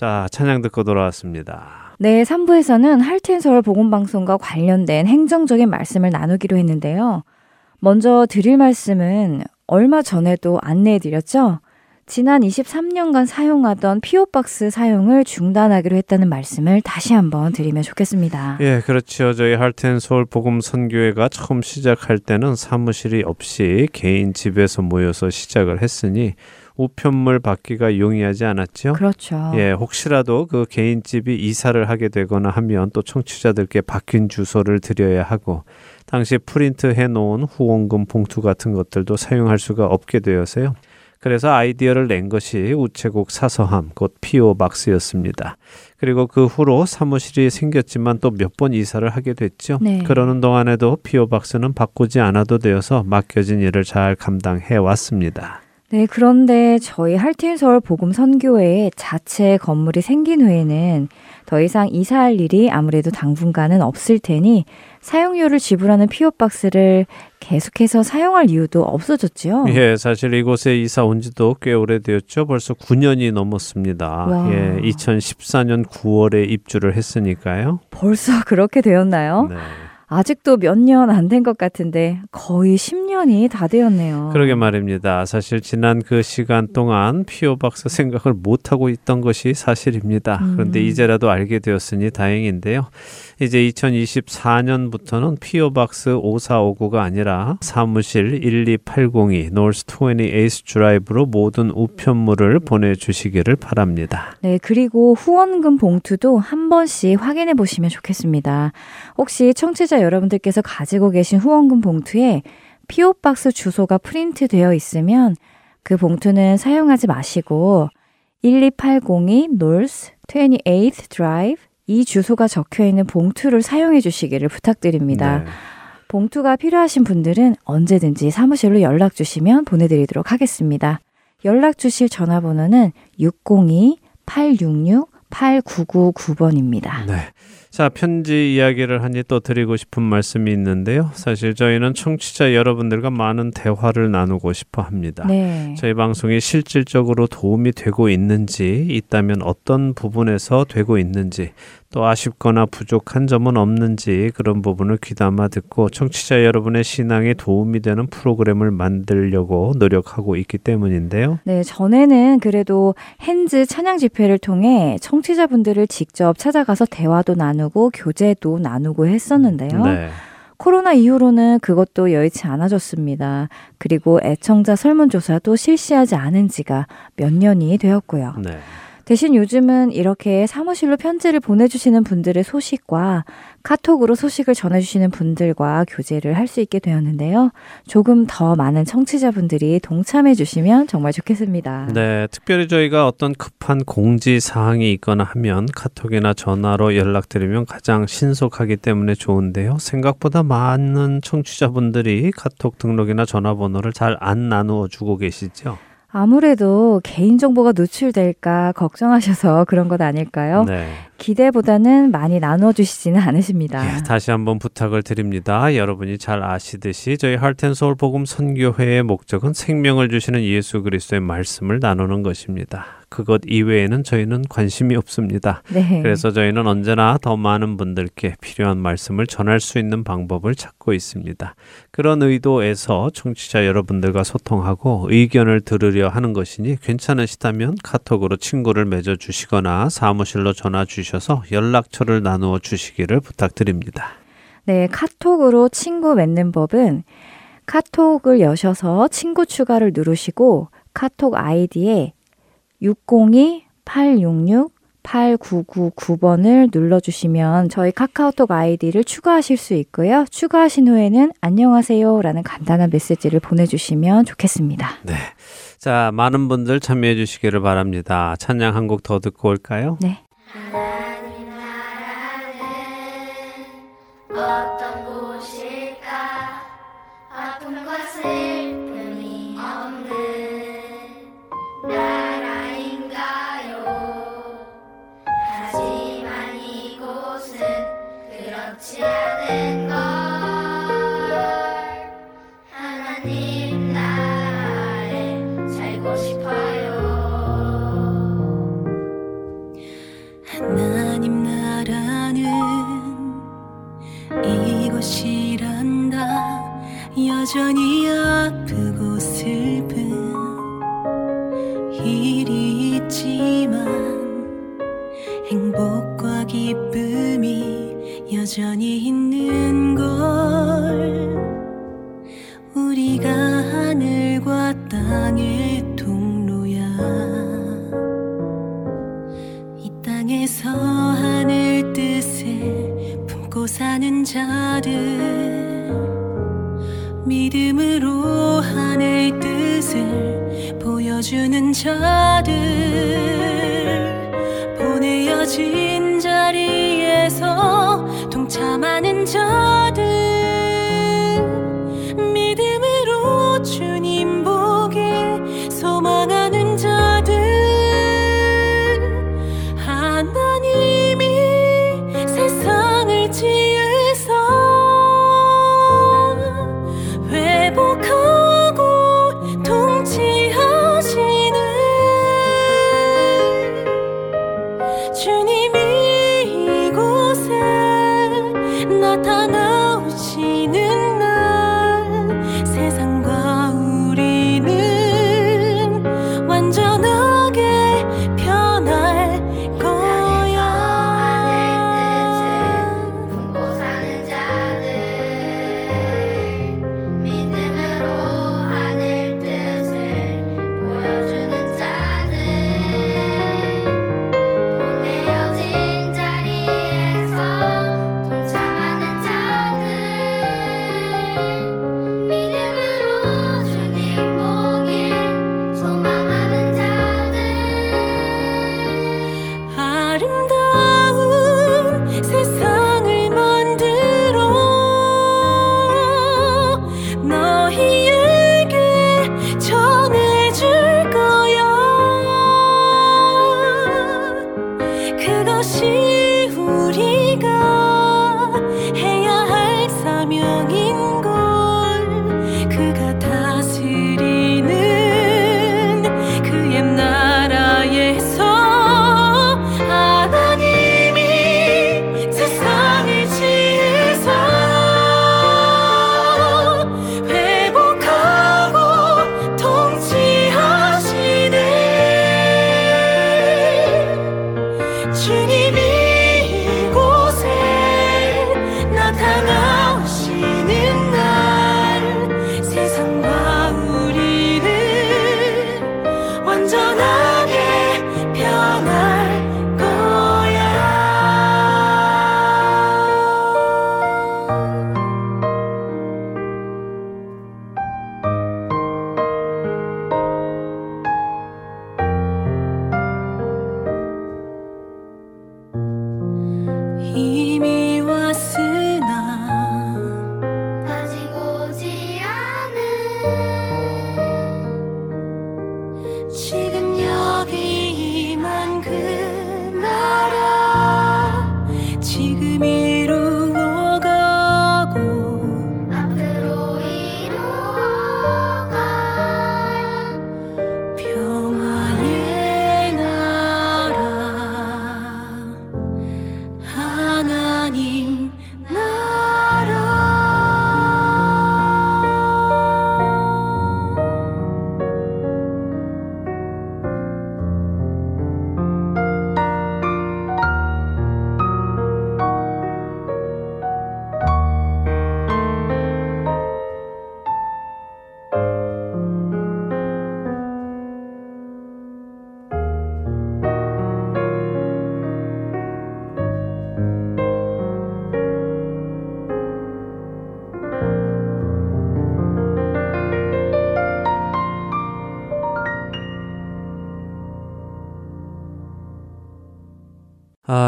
자, 찬양 듣고 돌아왔습니다. 네, 3부에서는 할텐서울 복음방송과 관련된 행정적인 말씀을 나누기로 했는데요. 먼저 드릴 말씀은 얼마 전에도 안내해 드렸죠? 지난 23년간 사용하던 피오박스 사용을 중단하기로 했다는 말씀을 다시 한번 드리면 좋겠습니다. 예, 그렇죠. 저희 할텐 서울 복음 선교회가 처음 시작할 때는 사무실이 없이 개인 집에서 모여서 시작을 했으니 우편물 받기가 용이하지 않았죠. 그렇죠. 예, 혹시라도 그 개인 집이 이사를 하게 되거나 하면 또 청취자들께 바뀐 주소를 드려야 하고 당시 프린트 해 놓은 후원금 봉투 같은 것들도 사용할 수가 없게 되어서요. 그래서 아이디어를 낸 것이 우체국 사서함, 곧 피오 박스였습니다. 그리고 그 후로 사무실이 생겼지만 또 몇 번 이사를 하게 됐죠. 네. 그러는 동안에도 피오 박스는 바꾸지 않아도 되어서 맡겨진 일을 잘 감당해 왔습니다. 네, 그런데 저희 할텐서울 복음 선교회에 자체 건물이 생긴 후에는 더 이상 이사할 일이 아무래도 당분간은 없을 테니 사용료를 지불하는 피오 박스를 계속해서 사용할 이유도 없어졌지요. 예, 사실 이곳에 이사 온 지도 꽤 오래되었죠. 벌써 9년이 넘었습니다. 와. 예, 2014년 9월에 입주를 했으니까요. 벌써 그렇게 되었나요? 네. 아직도 몇 년 안 된 것 같은데 거의 10년이 다 되었네요. 그러게 말입니다. 사실 지난 그 시간 동안 피오박스 생각을 못 하고 있던 것이 사실입니다. 음. 그런데 이제라도 알게 되었으니 다행인데요. 이제 2024년부터는 피오 박스 5459가 아니라 사무실 12802 노스 28 드라이브로 모든 우편물을 보내 주시기를 바랍니다. 네, 그리고 후원금 봉투도 한 번씩 확인해 보시면 좋겠습니다. 혹시 청취자 여러분들께서 가지고 계신 후원금 봉투에 피오박스 주소가 프린트 되어 있으면 그 봉투는 사용하지 마시고 12802 North 28th Drive 이 주소가 적혀 있는 봉투를 사용해 주시기를 부탁드립니다. 네. 봉투가 필요하신 분들은 언제든지 사무실로 연락 주시면 보내드리도록 하겠습니다. 연락 주실 전화번호는 602-866-8999번입니다. 네. 자, 편지 이야기를 하니 또 드리고 싶은 말씀이 있는데요. 사실 저희는 청취자 여러분들과 많은 대화를 나누고 싶어 합니다. 네. 저희 방송이 실질적으로 도움이 되고 있는지, 있다면 어떤 부분에서 되고 있는지, 또 아쉽거나 부족한 점은 없는지 그런 부분을 귀담아 듣고 청취자 여러분의 신앙에 도움이 되는 프로그램을 만들려고 노력하고 있기 때문인데요. 네, 전에는 그래도 핸즈 찬양 집회를 통해 청취자분들을 직접 찾아가서 대화도 나누고 교제도 나누고 했었는데요. 네. 코로나 이후로는 그것도 여의치 않아졌습니다. 그리고 애청자 설문조사도 실시하지 않은 지가 몇 년이 되었고요. 네. 대신 요즘은 이렇게 사무실로 편지를 보내주시는 분들의 소식과 카톡으로 소식을 전해주시는 분들과 교제를 할 수 있게 되었는데요. 조금 더 많은 청취자분들이 동참해 주시면 정말 좋겠습니다. 네, 특별히 저희가 어떤 급한 공지 사항이 있거나 하면 카톡이나 전화로 연락드리면 가장 신속하기 때문에 좋은데요. 생각보다 많은 청취자분들이 카톡 등록이나 전화번호를 잘 안 나누어 주고 계시죠. 아무래도 개인정보가 노출될까 걱정하셔서 그런 것 아닐까요? 네. 기대보다는 많이 나눠주시지는 않으십니다. 예, 다시 한번 부탁을 드립니다. 여러분이 잘 아시듯이 저희 할텐서울 복음 선교회의 목적은 생명을 주시는 예수 그리스도의 말씀을 나누는 것입니다. 그것 이외에는 저희는 관심이 없습니다. 네. 그래서 저희는 언제나 더 많은 분들께 필요한 말씀을 전할 수 있는 방법을 찾고 있습니다. 그런 의도에서 청취자 여러분들과 소통하고 의견을 들으려 하는 것이니 괜찮으시다면 카톡으로 친구를 맺어 주시거나 사무실로 전화 주 셔서 연락처를 나누어 주시기를 부탁드립니다. 네, 카톡으로 친구 맺는 법은 카톡을 여셔서 친구 추가를 누르시고 카톡 아이디에 602-866-8999번을 눌러주시면 저희 카카오톡 아이디를 추가하실 수 있고요. 추가하신 후에는 안녕하세요 라는 간단한 메시지를 보내주시면 좋겠습니다. 네. 자, 많은 분들 참여해 주시기를 바랍니다. 찬양 한 곡 더 듣고 올까요? 네. 어떤 곳일까 아픔과 슬픔 여전히 아프고 슬픈 일이 있지만 행복과 기쁨이 여전히 있는 걸 우리가 하늘과 땅의 통로야. 이 땅에서 하늘 뜻을 품고 사는 자들 믿음으로 하늘 뜻을 보여주는 자들 보내어진 자리에서 동참하는 자 주님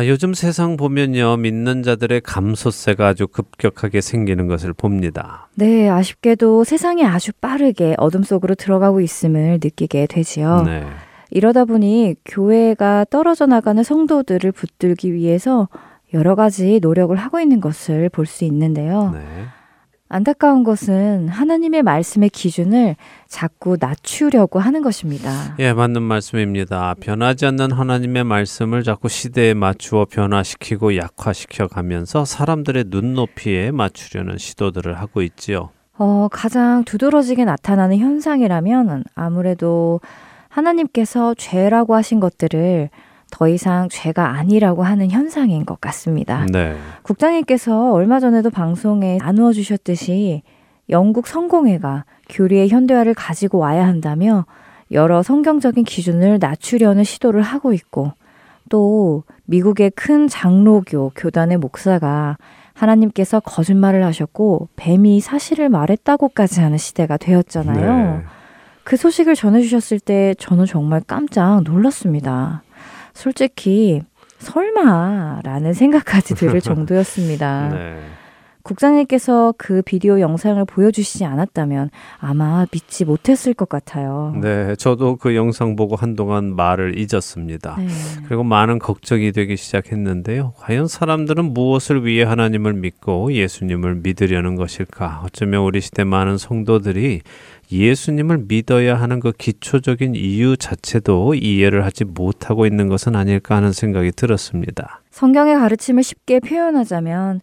아, 요즘 세상 보면요. 믿는 자들의 감소세가 아주 급격하게 생기는 것을 봅니다. 네, 아쉽게도 세상이 아주 빠르게 어둠 속으로 들어가고 있음을 느끼게 되지요. 네. 이러다 보니 교회가 떨어져 나가는 성도들을 붙들기 위해서 여러 가지 노력을 하고 있는 것을 볼 수 있는데요. 네. 안타까운 것은 하나님의 말씀의 기준을 자꾸 낮추려고 하는 것입니다. 예, 맞는 말씀입니다. 변하지 않는 하나님의 말씀을 자꾸 시대에 맞추어 변화시키고 약화시켜 가면서 사람들의 눈높이에 맞추려는 시도들을 하고 있지요. 어, 가장 두드러지게 나타나는 현상이라면 아무래도 하나님께서 죄라고 하신 것들을 더 이상 죄가 아니라고 하는 현상인 것 같습니다. 네. 국장님께서 얼마 전에도 방송에 나누어 주셨듯이 영국 성공회가 교리의 현대화를 가지고 와야 한다며 여러 성경적인 기준을 낮추려는 시도를 하고 있고 또 미국의 큰 장로교 교단의 목사가 하나님께서 거짓말을 하셨고 뱀이 사실을 말했다고까지 하는 시대가 되었잖아요. 네. 그 소식을 전해주셨을 때 저는 정말 깜짝 놀랐습니다. 솔직히 설마라는 생각까지 들을 정도였습니다. 네. 국장님께서 그 비디오 영상을 보여주시지 않았다면 아마 믿지 못했을 것 같아요. 네, 저도 그 영상 보고 한동안 말을 잊었습니다. 네. 그리고 많은 걱정이 되기 시작했는데요. 과연 사람들은 무엇을 위해 하나님을 믿고 예수님을 믿으려는 것일까? 어쩌면 우리 시대 많은 성도들이 예수님을 믿어야 하는 그 기초적인 이유 자체도 이해를 하지 못하고 있는 것은 아닐까 하는 생각이 들었습니다. 성경의 가르침을 쉽게 표현하자면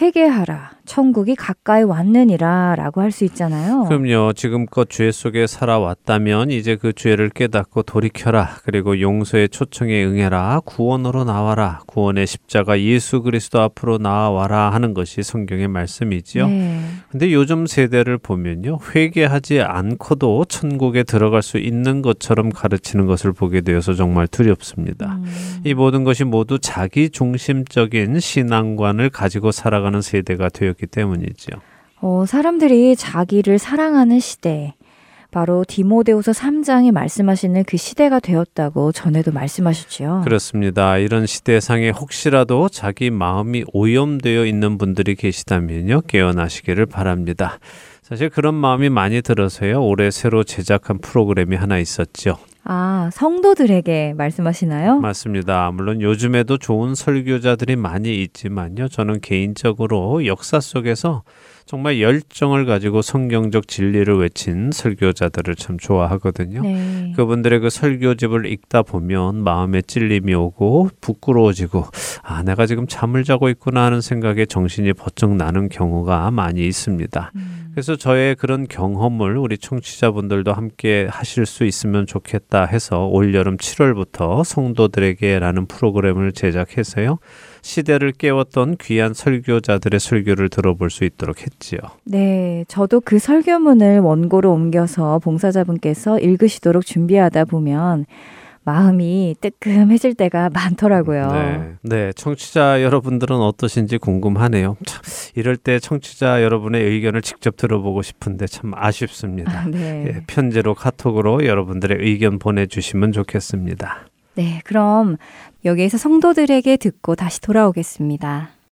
회개하라, 천국이 가까이 왔느니라 라고 할 수 있잖아요. 그럼요. 지금껏 죄 속에 살아왔다면 이제 그 죄를 깨닫고 돌이켜라. 그리고 용서의 초청에 응해라. 구원으로 나와라. 구원의 십자가 예수 그리스도 앞으로 나와라 하는 것이 성경의 말씀이지요. 네. 근데 요즘 세대를 보면요. 회개하지 않고도 천국에 들어갈 수 있는 것처럼 가르치는 것을 보게 되어서 정말 두렵습니다. 음. 이 모든 것이 모두 자기 중심적인 신앙관을 가지고 살아가 는 세대가 되었기 때문이지요. 어, 사람들이 자기를 사랑하는 시대, 바로 디모데후서 3장이 말씀하시는 그 시대가 되었다고 전에도 말씀하셨지요. 그렇습니다. 이런 시대상에 혹시라도 자기 마음이 오염되어 있는 분들이 계시다면요. 깨어나시기를 바랍니다. 사실 그런 마음이 많이 들어서요. 올해 새로 제작한 프로그램이 하나 있었죠. 아, 성도들에게 말씀하시나요? 맞습니다. 물론 요즘에도 좋은 설교자들이 많이 있지만요. 저는 개인적으로 역사 속에서 정말 열정을 가지고 성경적 진리를 외친 설교자들을 참 좋아하거든요. 네. 그분들의 그 설교집을 읽다 보면 마음에 찔림이 오고 부끄러워지고 아 내가 지금 잠을 자고 있구나 하는 생각에 정신이 번쩍 나는 경우가 많이 있습니다. 음. 그래서 저의 그런 경험을 우리 청취자분들도 함께 하실 수 있으면 좋겠다 해서 올여름 7월부터 성도들에게라는 프로그램을 제작해서요. 시대를 깨웠던 귀한 설교자들의 설교를 들어볼 수 있도록 했지요. 네, 저도 그 설교문을 원고로 옮겨서 봉사자분께서 읽으시도록 준비하다 보면 마음이 뜨끔해질 때가 많더라고요. 네. 네, 청취자 여러분들은 어떠신지 궁금하네요. 참, 이럴 때 청취자 여러분의 의견을 직접 들어보고 싶은데 참 아쉽습니다. 아, 네. 예, 편지로 카톡으로 여러분들의 의견 보내주시면 좋겠습니다. 네, 그럼 여기에서 성도들에게 듣고 다시 돌아오겠습니다.